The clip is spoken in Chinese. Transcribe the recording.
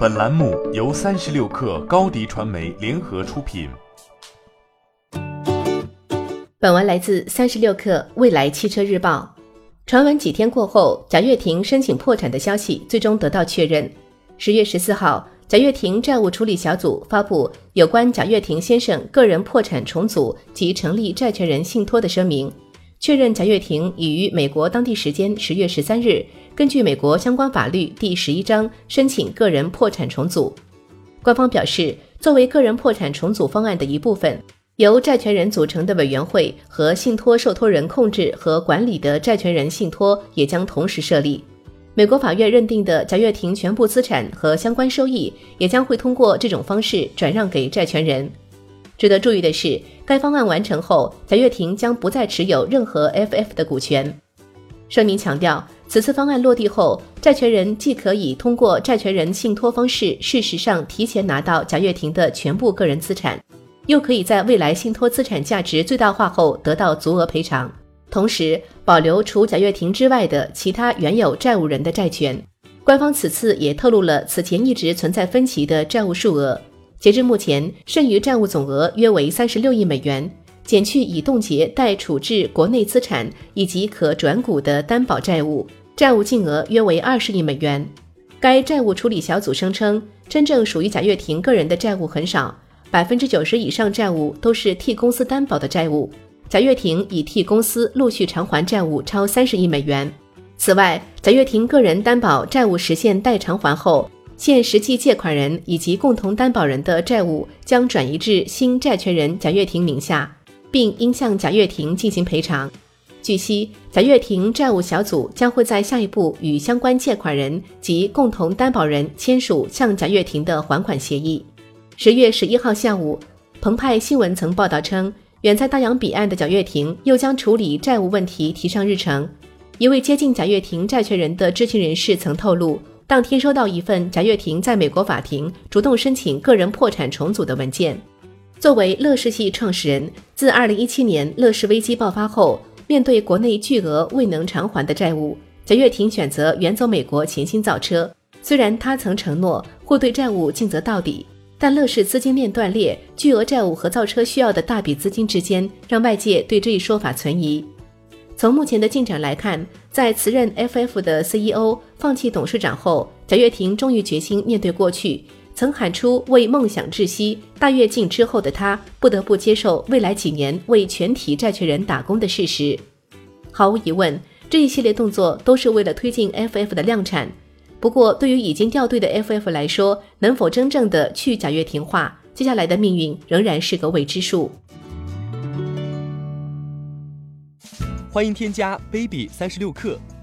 本栏目由三十六氪高低传媒联合出品。本文来自三十六氪未来汽车日报。传闻几天过后，贾跃亭申请破产的消息最终得到确认。十月十四号，贾跃亭债务处理小组发布有关贾跃亭先生个人破产重组及成立债权人信托的声明。确认贾跃亭已于美国当地时间十月十三日，根据美国相关法律第十一章申请个人破产重组。官方表示，作为个人破产重组方案的一部分，由债权人组成的委员会和信托受托人控制和管理的债权人信托也将同时设立。美国法院认定的贾跃亭全部资产和相关收益也将会通过这种方式转让给债权人。值得注意的是，该方案完成后，贾跃亭将不再持有任何 FF 的股权。声明强调，此次方案落地后，债权人既可以通过债权人信托方式，事实上提前拿到贾跃亭的全部个人资产，又可以在未来信托资产价值最大化后得到足额赔偿，同时保留除贾跃亭之外的其他原有债务人的债权。官方此次也透露了此前一直存在分歧的债务数额。截至目前，剩余债务总额约为三十六亿美元，减去已冻结待处置国内资产以及可转股的担保债务，债务净额约为二十亿美元。该债务处理小组声称，真正属于贾跃亭个人的债务很少，百分之九十以上债务都是替公司担保的债务。贾跃亭已替公司陆续偿还债务超三十亿美元。此外，贾跃亭个人担保债务实现待偿还后。现实际借款人以及共同担保人的债务将转移至新债权人贾跃亭名下，并应向贾跃亭进行赔偿。据悉，贾跃亭债务小组将会在下一步与相关借款人及共同担保人签署向贾跃亭的还款协议。十月十一号下午，澎湃新闻曾报道称，远在大洋彼岸的贾跃亭又将处理债务问题提上日程。一位接近贾跃亭债权人的知情人士曾透露。当天收到一份贾跃亭在美国法庭主动申请个人破产重组的文件。作为乐视系创始人，自2017年乐视危机爆发后，面对国内巨额未能偿还的债务，贾跃亭选择远走美国潜心造车。虽然他曾承诺会对债务尽责到底，但乐视资金链断裂、巨额债务和造车需要的大笔资金之间，让外界对这一说法存疑。从目前的进展来看，在辞任 FF 的 CEO、放弃董事长后，贾跃亭终于决心面对过去。曾喊出为梦想窒息，大跃进之后的他不得不接受未来几年为全体债权人打工的事实。毫无疑问，这一系列动作都是为了推进 FF 的量产。不过，对于已经掉队的 FF 来说，能否真正的去贾跃亭化，接下来的命运仍然是个未知数。欢迎添加 baby 三十六克